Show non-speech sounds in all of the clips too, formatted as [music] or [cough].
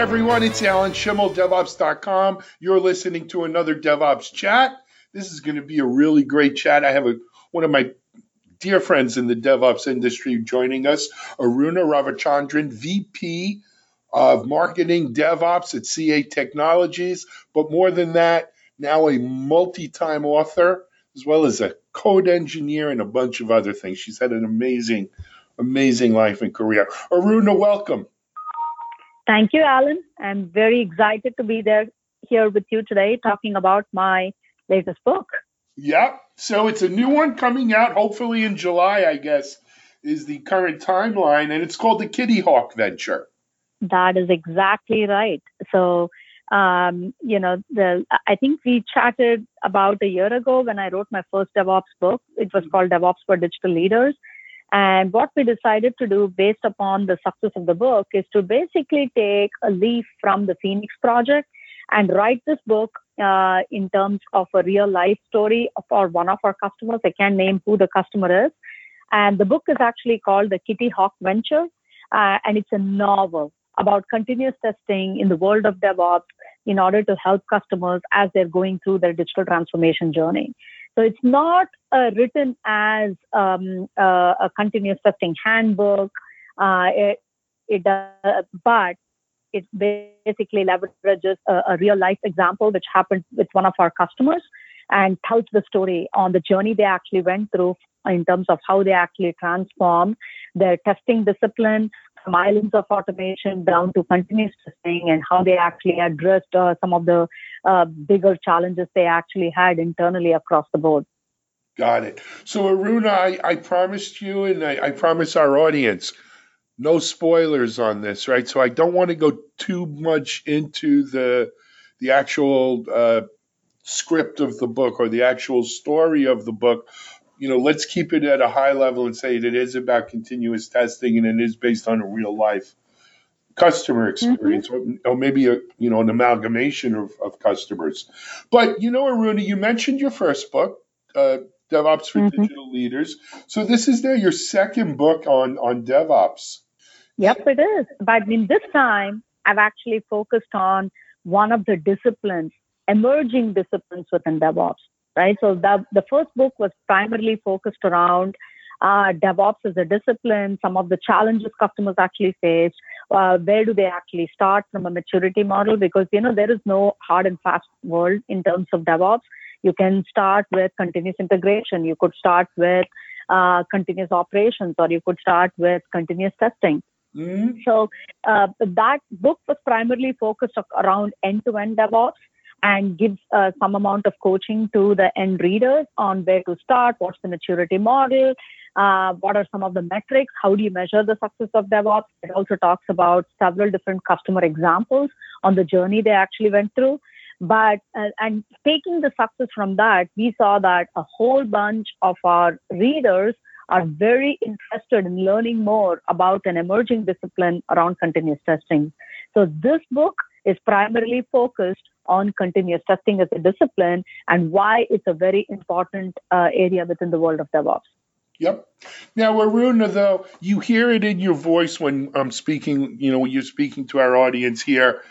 everyone, it's Alan Shimel, DevOps.com. You're listening to another DevOps chat. This is going to be a really great chat. I have a, one of my dear friends in the DevOps industry joining us, Aruna Ravichandran, VP of Marketing DevOps at CA Technologies. But more than that, now a multi time author, as well as a code engineer and a bunch of other things. She's had an amazing, amazing life and career. Aruna, welcome. Thank you, Alan. I'm very excited to be there here with you today talking about my latest book. Yeah. So it's a new one coming out hopefully in July, I guess, is the current timeline. And it's called the Kitty Hawk Venture. That is exactly right. So, um, you know, the I think we chatted about a year ago when I wrote my first DevOps book. It was called DevOps for Digital Leaders. And what we decided to do based upon the success of the book is to basically take a leaf from the Phoenix Project and write this book uh, in terms of a real life story for one of our customers. I can't name who the customer is. And the book is actually called The Kitty Hawk Venture. Uh, and it's a novel about continuous testing in the world of DevOps in order to help customers as they're going through their digital transformation journey. So it's not uh, written as um, uh, a continuous testing handbook. Uh, it, it does, but it basically leverages a, a real life example which happened with one of our customers and tells the story on the journey they actually went through in terms of how they actually transformed their testing discipline from islands of automation down to continuous testing and how they actually addressed uh, some of the uh, bigger challenges they actually had internally across the board. Got it. So, Aruna, I, I promised you and I, I promise our audience no spoilers on this, right? So, I don't want to go too much into the the actual uh, script of the book or the actual story of the book. You know, let's keep it at a high level and say it is about continuous testing and it is based on a real life customer mm-hmm. experience mm-hmm. or, or, maybe a you know an amalgamation of, of customers but you know aruna you mentioned your first book uh, devops for mm-hmm. digital leaders so this is now your second book on on devops yep it is but I mean this time i've actually focused on one of the disciplines emerging disciplines within devops right so the, the first book was primarily focused around uh, DevOps as a discipline, some of the challenges customers actually face, uh, where do they actually start from a maturity model? Because, you know, there is no hard and fast world in terms of DevOps. You can start with continuous integration. You could start with uh, continuous operations, or you could start with continuous testing. Mm-hmm. So uh, that book was primarily focused around end-to-end DevOps and gives uh, some amount of coaching to the end readers on where to start, what's the maturity model, uh, what are some of the metrics, how do you measure the success of DevOps. It also talks about several different customer examples on the journey they actually went through. But uh, and taking the success from that, we saw that a whole bunch of our readers are very interested in learning more about an emerging discipline around continuous testing. So this book is primarily focused on continuous testing as a discipline and why it's a very important uh, area within the world of DevOps. Yep. Now, Aruna, though, you hear it in your voice when I'm speaking, you know, when you're speaking to our audience here.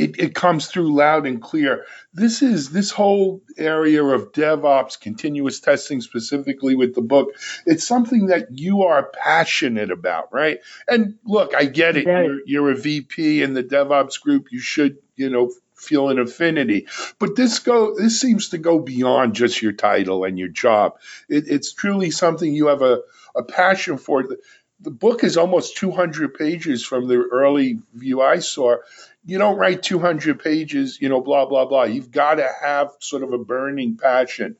It, it comes through loud and clear. This is this whole area of DevOps, continuous testing, specifically with the book. It's something that you are passionate about, right? And look, I get it. You're, you're a VP in the DevOps group. You should, you know, feel an affinity. But this go this seems to go beyond just your title and your job. It, it's truly something you have a, a passion for. The, the book is almost 200 pages from the early view I saw. You don't write 200 pages, you know, blah blah blah. You've got to have sort of a burning passion.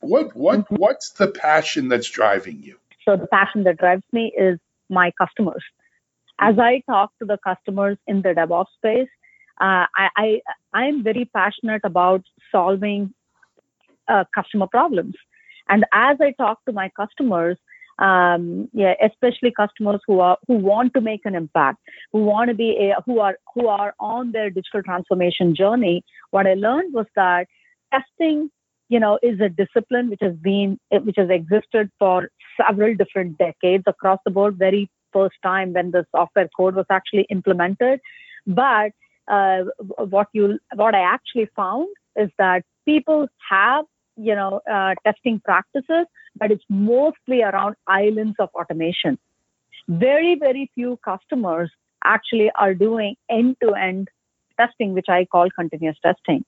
What what mm-hmm. what's the passion that's driving you? So the passion that drives me is my customers. As I talk to the customers in the DevOps space, uh, I, I am very passionate about solving uh, customer problems. And as I talk to my customers, um, yeah, especially customers who are who want to make an impact, who want to be a, who are who are on their digital transformation journey. What I learned was that testing, you know, is a discipline which has been which has existed for several different decades across the board, very first time when the software code was actually implemented. But uh, what you what I actually found is that people have you know uh, testing practices, but it's mostly around islands of automation. Very very few customers actually are doing end to end testing, which I call continuous testing.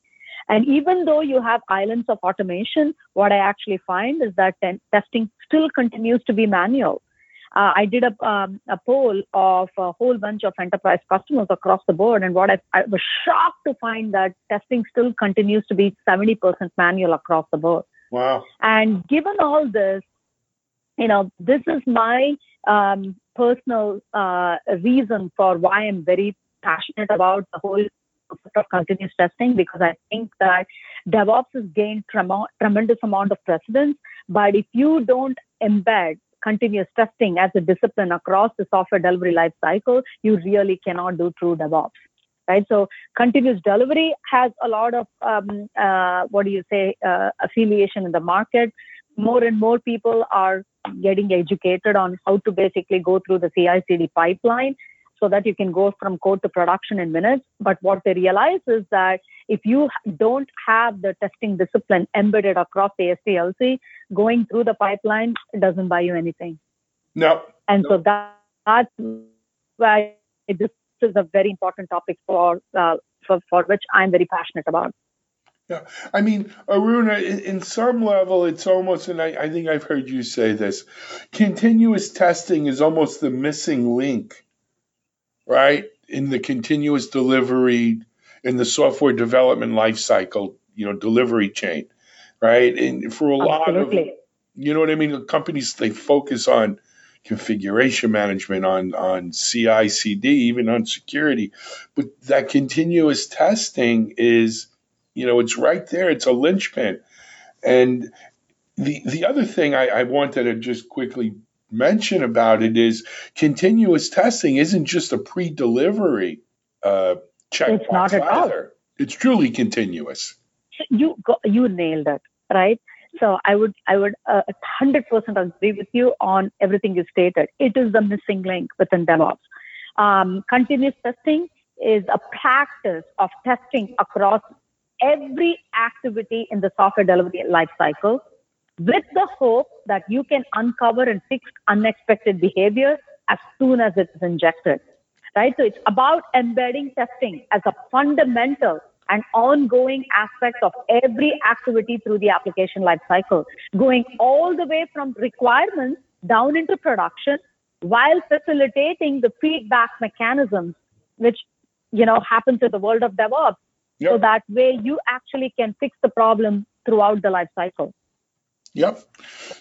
And even though you have islands of automation, what I actually find is that testing still continues to be manual. Uh, I did a, um, a poll of a whole bunch of enterprise customers across the board, and what I, I was shocked to find that testing still continues to be 70% manual across the board. Wow. And given all this, you know, this is my um, personal uh, reason for why I'm very passionate about the whole of continuous testing because I think that DevOps has gained trem- tremendous amount of precedence. But if you don't embed continuous testing as a discipline across the software delivery life cycle, you really cannot do true DevOps. Right. So continuous delivery has a lot of um, uh, what do you say uh, affiliation in the market. More and more people are getting educated on how to basically go through the CI/CD pipeline so that you can go from code to production in minutes. But what they realize is that if you don't have the testing discipline embedded across the SDLC, going through the pipeline doesn't buy you anything. No. And no. so that, that's why this is a very important topic for, uh, for, for which I'm very passionate about. Yeah, I mean, Aruna, in, in, some level, it's almost, and I, I think I've heard you say this continuous testing is almost the missing link right? In the continuous delivery, in the software development lifecycle, you know, delivery chain, right? And for a Absolutely. lot of, you know what I mean? Companies they focus on configuration management, on on CI, CD, even on security, but that continuous testing is, you know, it's right there. It's a linchpin, and the the other thing I, I wanted to just quickly mention about it is continuous testing isn't just a pre-delivery uh, check. It's not at all. It's truly continuous. You you nailed it, right? So I would I would uh, hundred uh, percent agree with you on everything you stated. It is the missing link within DevOps. Um, continuous testing is a practice of testing across every activity in the software delivery lifecycle with the hope that you can uncover and fix unexpected behavior as soon as it is injected. Right? So it's about embedding testing as a fundamental and ongoing aspects of every activity through the application lifecycle, going all the way from requirements down into production while facilitating the feedback mechanisms, which you know happens in the world of DevOps. Yep. So that way you actually can fix the problem throughout the lifecycle. Yep.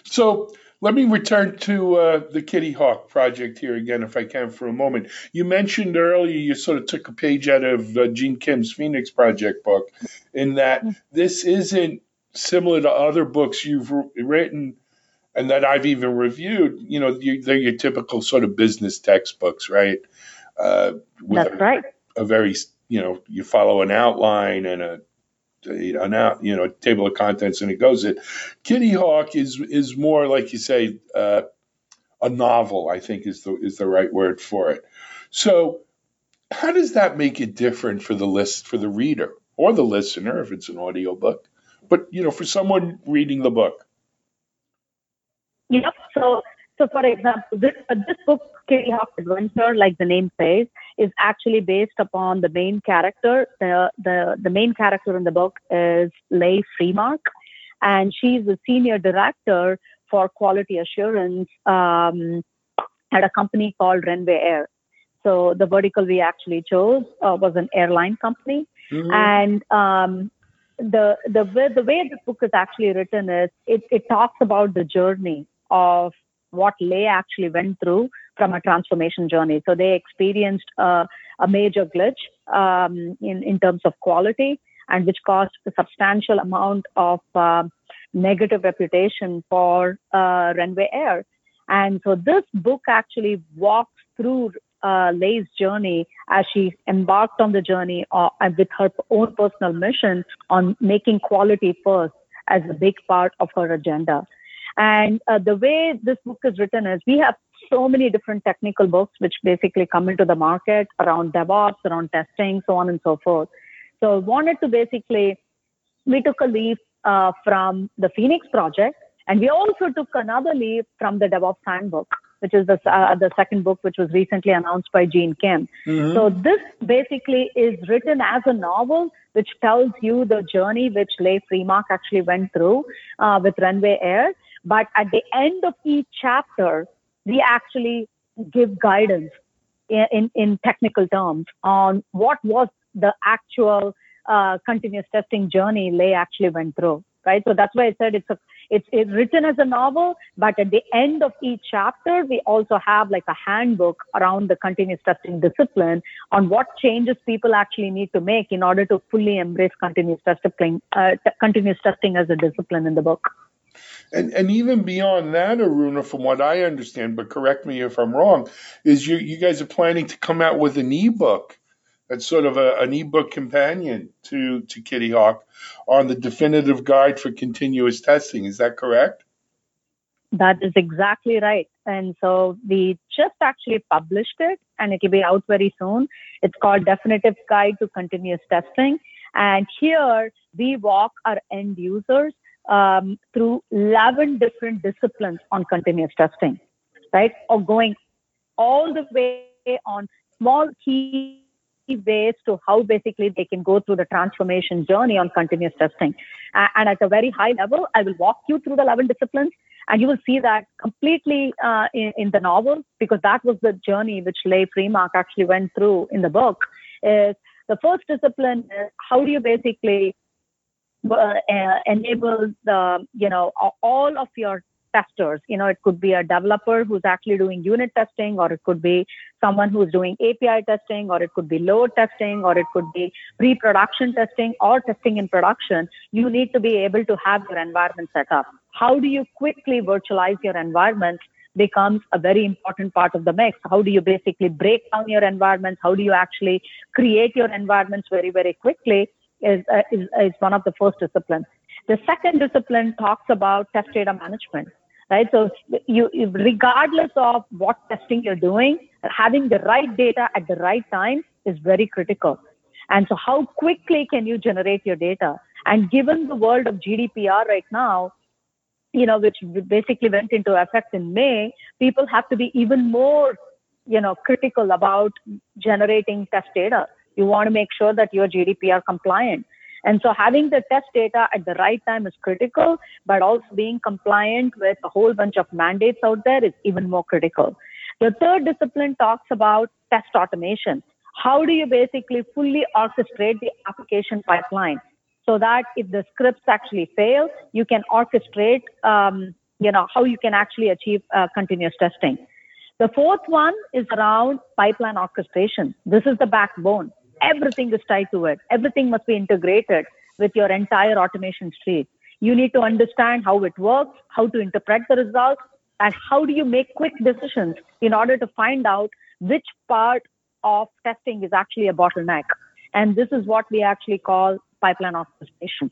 So let me return to uh, the Kitty Hawk project here again, if I can, for a moment. You mentioned earlier you sort of took a page out of uh, Gene Kim's Phoenix Project book, in that this isn't similar to other books you've written and that I've even reviewed. You know, you, they're your typical sort of business textbooks, right? Uh, That's a, right. A very, you know, you follow an outline and a an you know, table of contents, and it goes it. Kitty Hawk is is more like you say uh, a novel. I think is the is the right word for it. So, how does that make it different for the list for the reader or the listener if it's an audio book? But you know, for someone reading the book. Yep. So so, for example, this, uh, this book, Kitty Hawk Adventure, like the name says, is actually based upon the main character. The, the, the main character in the book is Leigh Freemark, and she's the senior director for quality assurance um, at a company called Runway Air. So, the vertical we actually chose uh, was an airline company. Mm-hmm. And um, the, the, the way this book is actually written is it, it talks about the journey of what Leigh actually went through from a transformation journey. So they experienced uh, a major glitch um, in, in terms of quality and which caused a substantial amount of uh, negative reputation for uh, Runway Air. And so this book actually walks through uh, Leigh's journey as she embarked on the journey uh, with her own personal mission on making quality first as a big part of her agenda. And uh, the way this book is written is we have so many different technical books which basically come into the market around DevOps, around testing, so on and so forth. So I wanted to basically, we took a leaf uh, from the Phoenix project, and we also took another leaf from the DevOps Handbook, which is the, uh, the second book, which was recently announced by Gene Kim. Mm-hmm. So this basically is written as a novel, which tells you the journey which Leigh Fremark actually went through uh, with Runway Air. But at the end of each chapter, we actually give guidance in, in, in technical terms on what was the actual uh, continuous testing journey Leigh actually went through, right? So that's why I said it's a it's, it's written as a novel, but at the end of each chapter, we also have like a handbook around the continuous testing discipline on what changes people actually need to make in order to fully embrace continuous testing, uh, t- continuous testing as a discipline in the book. And, and even beyond that, Aruna, from what I understand, but correct me if I'm wrong, is you, you guys are planning to come out with an ebook that's sort of a, an ebook companion to, to Kitty Hawk on the definitive guide for continuous testing. Is that correct? That is exactly right. And so we just actually published it and it will be out very soon. It's called Definitive Guide to Continuous Testing. And here we walk our end users um, through 11 different disciplines on continuous testing, right? Or going all the way on small key ways to how basically they can go through the transformation journey on continuous testing. And at a very high level, I will walk you through the 11 disciplines and you will see that completely uh, in, in, the novel because that was the journey which Leigh Fremark actually went through in the book. Is the first discipline is how do you basically uh, enable the you know all of your testers. You know, it could be a developer who's actually doing unit testing, or it could be someone who's doing API testing, or it could be load testing, or it could be pre-production testing or testing in production. You need to be able to have your environment set up. How do you quickly virtualize your environment becomes a very important part of the mix. How do you basically break down your environments? How do you actually create your environments very, very quickly is, uh, is, is one of the first disciplines. The second discipline talks about test data management right? So you, regardless of what testing you're doing, having the right data at the right time is very critical. And so how quickly can you generate your data? And given the world of GDPR right now, you know, which basically went into effect in May, people have to be even more, you know, critical about generating test data. You want to make sure that you're GDPR compliant. And so having the test data at the right time is critical, but also being compliant with a whole bunch of mandates out there is even more critical. The third discipline talks about test automation. How do you basically fully orchestrate the application pipeline so that if the scripts actually fail, you can orchestrate, um, you know, how you can actually achieve uh, continuous testing. The fourth one is around pipeline orchestration. This is the backbone everything is tied to it. Everything must be integrated with your entire automation suite. You need to understand how it works, how to interpret the results, and how do you make quick decisions in order to find out which part of testing is actually a bottleneck. And this is what we actually call pipeline orchestration.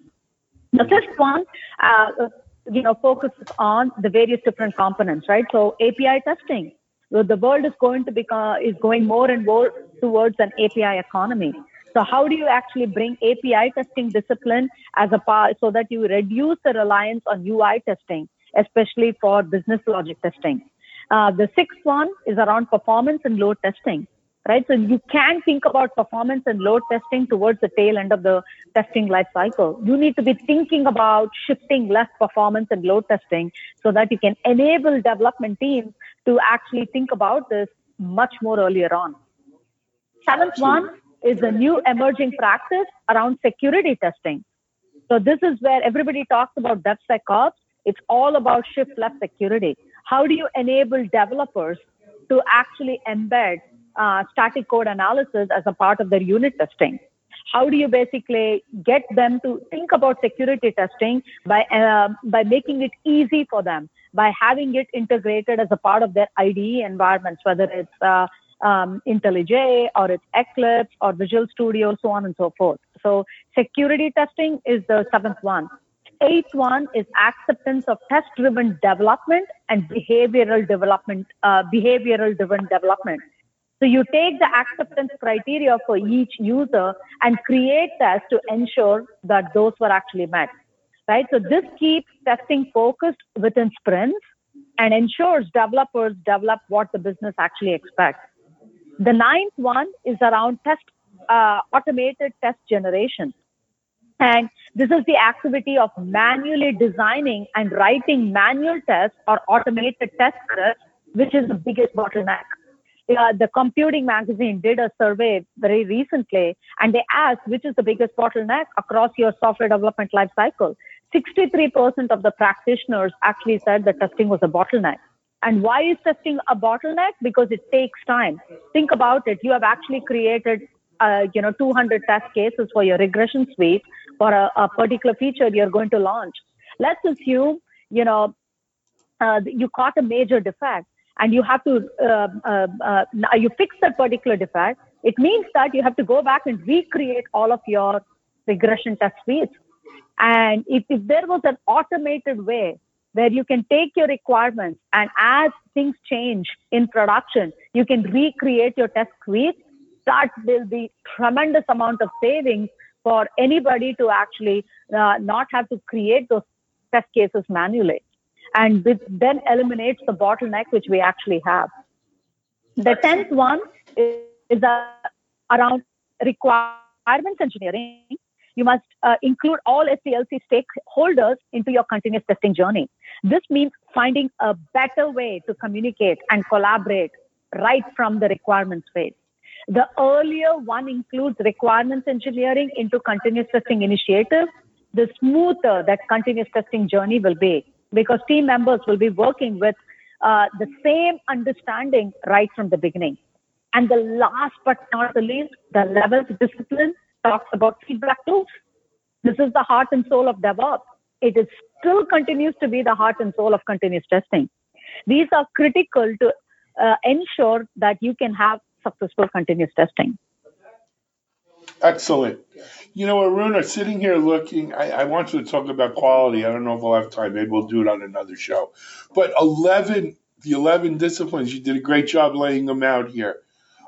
The fifth one, uh, you know, focuses on the various different components, right? So API testing, the world is going to become is going more and more towards an API economy. So how do you actually bring API testing discipline as a part so that you reduce the reliance on UI testing, especially for business logic testing? Uh, the sixth one is around performance and load testing, right? So you can think about performance and load testing towards the tail end of the testing life cycle. You need to be thinking about shifting left performance and load testing so that you can enable development teams to actually think about this much more earlier on. Seventh one is a new emerging practice around security testing. So this is where everybody talks about DevSecOps. It's all about shift left security. How do you enable developers to actually embed uh, static code analysis as a part of their unit testing? How do you basically get them to think about security testing by uh, by making it easy for them by having it integrated as a part of their IDE environments, whether it's uh, um, IntelliJ or it's Eclipse or Visual Studio, so on and so forth. So security testing is the seventh one. eighth one is acceptance of test-driven development and behavioral development, uh, behavioral driven development. So you take the acceptance criteria for each user and create tests to ensure that those were actually met. Right. So this keeps testing focused within sprints and ensures developers develop what the business actually expects. The ninth one is around test uh, automated test generation. And this is the activity of manually designing and writing manual tests or automated test scripts, which is the biggest bottleneck. Uh, the computing magazine did a survey very recently and they asked which is the biggest bottleneck across your software development lifecycle. 63% of the practitioners actually said that testing was a bottleneck. And why is testing a bottleneck? Because it takes time. Think about it. You have actually created, uh, you know, 200 test cases for your regression suite for a, a particular feature you're going to launch. Let's assume, you know, uh, you caught a major defect and you have to uh, uh, uh, you fix that particular defect. It means that you have to go back and recreate all of your regression test suites. And if, if there was an automated way where you can take your requirements and as things change in production, you can recreate your test suite, that will be tremendous amount of savings for anybody to actually uh, not have to create those test cases manually. And this then eliminates the bottleneck which we actually have. The tenth one is, is uh, around requirements engineering. You must uh, include all SDLC stakeholders into your continuous testing journey. This means finding a better way to communicate and collaborate right from the requirements phase. The earlier one includes requirements engineering into continuous testing initiative, the smoother that continuous testing journey will be because team members will be working with uh, the same understanding right from the beginning. And the last but not the least, the levels discipline talks about feedback loops. This is the heart and soul of DevOps. It is still continues to be the heart and soul of continuous testing. These are critical to uh, ensure that you can have successful continuous testing. Excellent. You know, Aruna, sitting here looking, I, I want you to talk about quality. I don't know if we'll have time. Maybe we'll do it on another show. But 11, the 11 disciplines, you did a great job laying them out here.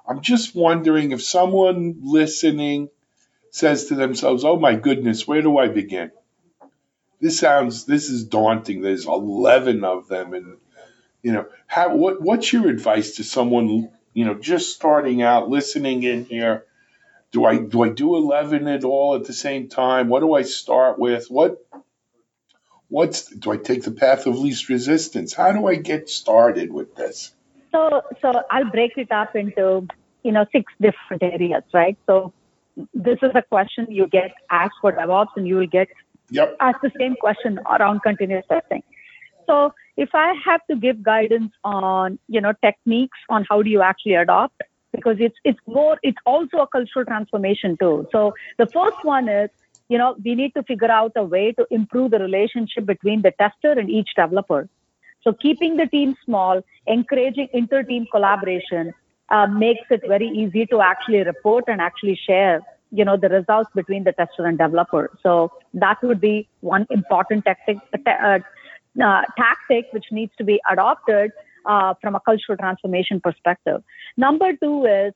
I'm just wondering if someone listening says to themselves, oh my goodness, where do I begin? This sounds, this is daunting. There's 11 of them. And, you know, how, what, what's your advice to someone you know, just starting out, listening in here. Do I do I do eleven at all at the same time? What do I start with? What what's do I take the path of least resistance? How do I get started with this? So so I'll break it up into you know six different areas, right? So this is a question you get asked for DevOps, and you will get yep. asked the same question around continuous testing. So if I have to give guidance on, you know, techniques on how do you actually adopt, because it's it's more it's also a cultural transformation too. So the first one is, you know, we need to figure out a way to improve the relationship between the tester and each developer. So keeping the team small, encouraging inter-team collaboration uh, makes it very easy to actually report and actually share you know the results between the tester and developer so that would be one important tactic uh, uh, tactic which needs to be adopted uh, from a cultural transformation perspective. Number two is,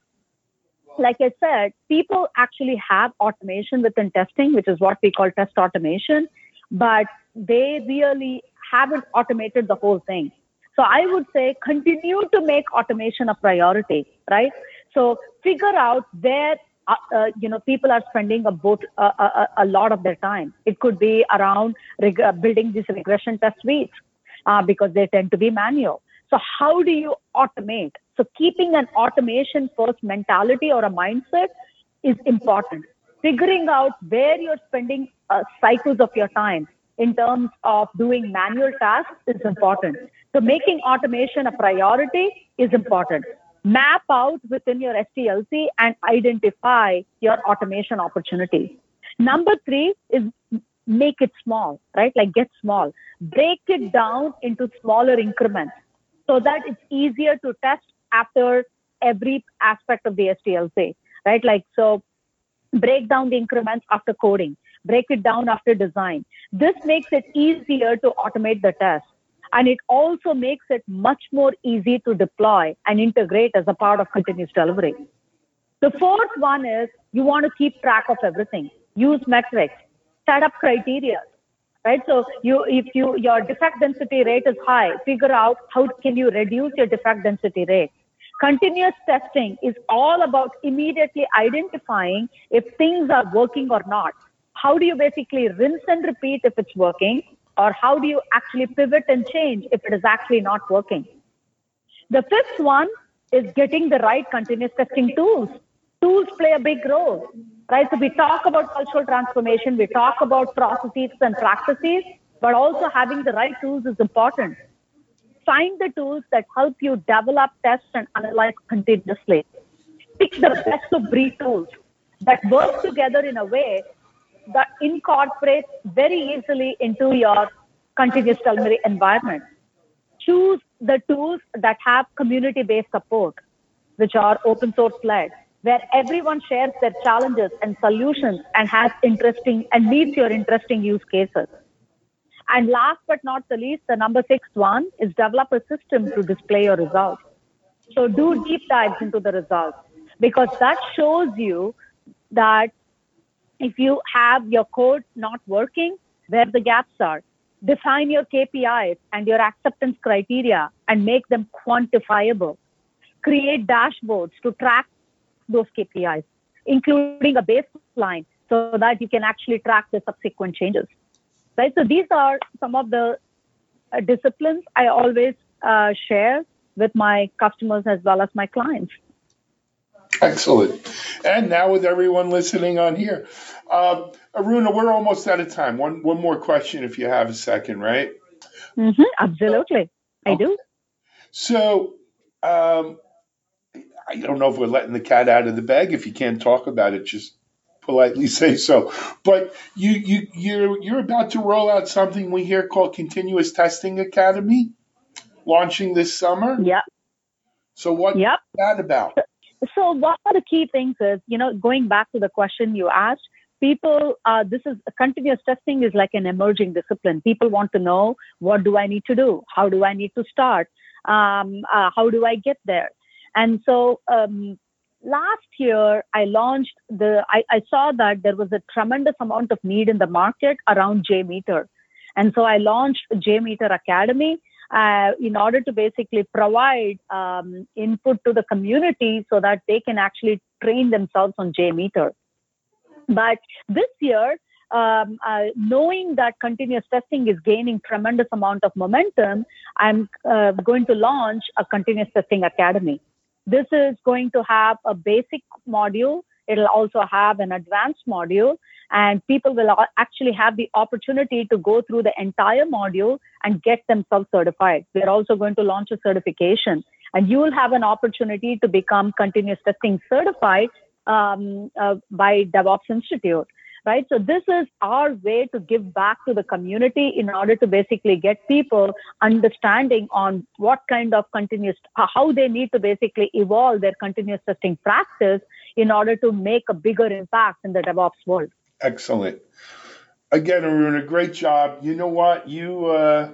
like I said, people actually have automation within testing, which is what we call test automation, but they really haven't automated the whole thing. So I would say continue to make automation a priority, right? So figure out where uh, uh, you know, people are spending a, both, uh, a, a, lot of their time. It could be around reg- uh, building these regression test suites uh, because they tend to be manual. So how do you automate? So keeping an automation first mentality or a mindset is important. Figuring out where you're spending uh, cycles of your time in terms of doing manual tasks is important. So making automation a priority is important map out within your STLC and identify your automation opportunities. Number three is make it small, right? Like get small. Break it down into smaller increments so that it's easier to test after every aspect of the STLC, right? Like, so break down the increments after coding. Break it down after design. This makes it easier to automate the test. And it also makes it much more easy to deploy and integrate as a part of continuous delivery. The fourth one is you want to keep track of everything. Use metrics, set up criteria, right? So you, if you, your defect density rate is high, figure out how can you reduce your defect density rate. Continuous testing is all about immediately identifying if things are working or not. How do you basically rinse and repeat if it's working? Or how do you actually pivot and change if it is actually not working? The fifth one is getting the right continuous testing tools. Tools play a big role, right? So we talk about cultural transformation, we talk about processes and practices, but also having the right tools is important. Find the tools that help you develop, test, and analyze continuously. Pick the best of breed tools that work together in a way that incorporates very easily into your continuous delivery environment. Choose the tools that have community based support, which are open source led, where everyone shares their challenges and solutions and has interesting and meets your interesting use cases. And last but not the least, the number six one is develop a system to display your results. So do deep dives into the results because that shows you that if you have your code not working, where the gaps are. Define your KPIs and your acceptance criteria and make them quantifiable. Create dashboards to track those KPIs, including a baseline so that you can actually track the subsequent changes. Right. So these are some of the uh, disciplines I always uh, share with my customers as well as my clients. Excellent. And now with everyone listening on here, uh, Aruna, we're almost out of time. One one more question, if you have a second, right? Mm-hmm, absolutely, I do. So, um, I don't know if we're letting the cat out of the bag. If you can't talk about it, just politely [laughs] say so. But you you you're you're about to roll out something we hear called Continuous Testing Academy, launching this summer. Yep. So what yep. that about? So one of the key things is, you know, going back to the question you asked, people, uh, this is continuous testing is like an emerging discipline. People want to know what do I need to do? How do I need to start? Um, uh, how do I get there? And so um, last year I launched the, I, I saw that there was a tremendous amount of need in the market around JMeter. And so I launched JMeter Academy uh, in order to basically provide um, input to the community so that they can actually train themselves on JMeter. But this year, um, uh, knowing that continuous testing is gaining tremendous amount of momentum, I'm uh, going to launch a continuous testing academy. This is going to have a basic module. It'll also have an advanced module and people will actually have the opportunity to go through the entire module and get themselves certified. We're also going to launch a certification and you will have an opportunity to become continuous testing certified um, uh, by DevOps Institute. Right. So this is our way to give back to the community in order to basically get people understanding on what kind of continuous, how they need to basically evolve their continuous testing practice in order to make a bigger impact in the DevOps world. Excellent. Again, Aruna, great job. You know what? You uh,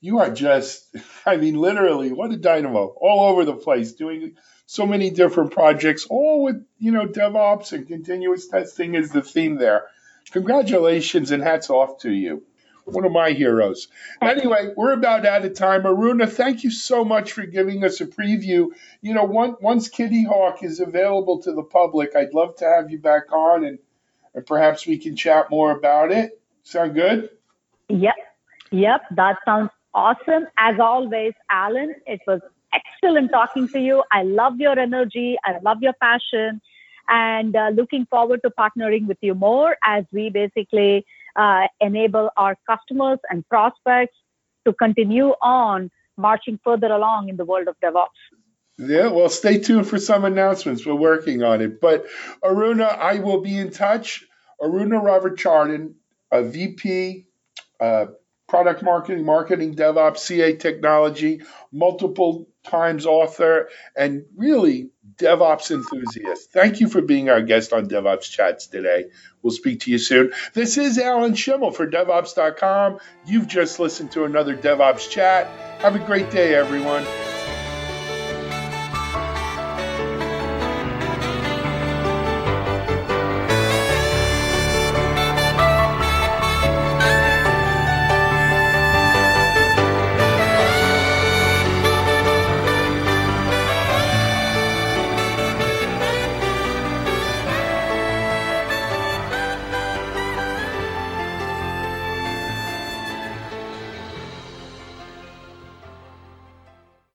you are just, [laughs] I mean, literally, what a dynamo all over the place, doing so many different projects, all with you know DevOps and continuous testing is the theme there. Congratulations and hats off to you. [laughs] One of my heroes. Anyway, we're about out of time. Aruna, thank you so much for giving us a preview. You know, once Kitty Hawk is available to the public, I'd love to have you back on and and perhaps we can chat more about it. Sound good? Yep. Yep. That sounds awesome. As always, Alan, it was excellent talking to you. I love your energy. I love your passion and uh, looking forward to partnering with you more as we basically uh, enable our customers and prospects to continue on marching further along in the world of DevOps. Yeah, well, stay tuned for some announcements. We're working on it. But Aruna, I will be in touch. Aruna Ravichandran, a VP, uh, product marketing, marketing, DevOps, CA technology, multiple Times author, and really DevOps enthusiast. Thank you for being our guest on DevOps Chats today. We'll speak to you soon. This is Alan Shimel for DevOps.com. You've just listened to another DevOps Chat. Have a great day, everyone.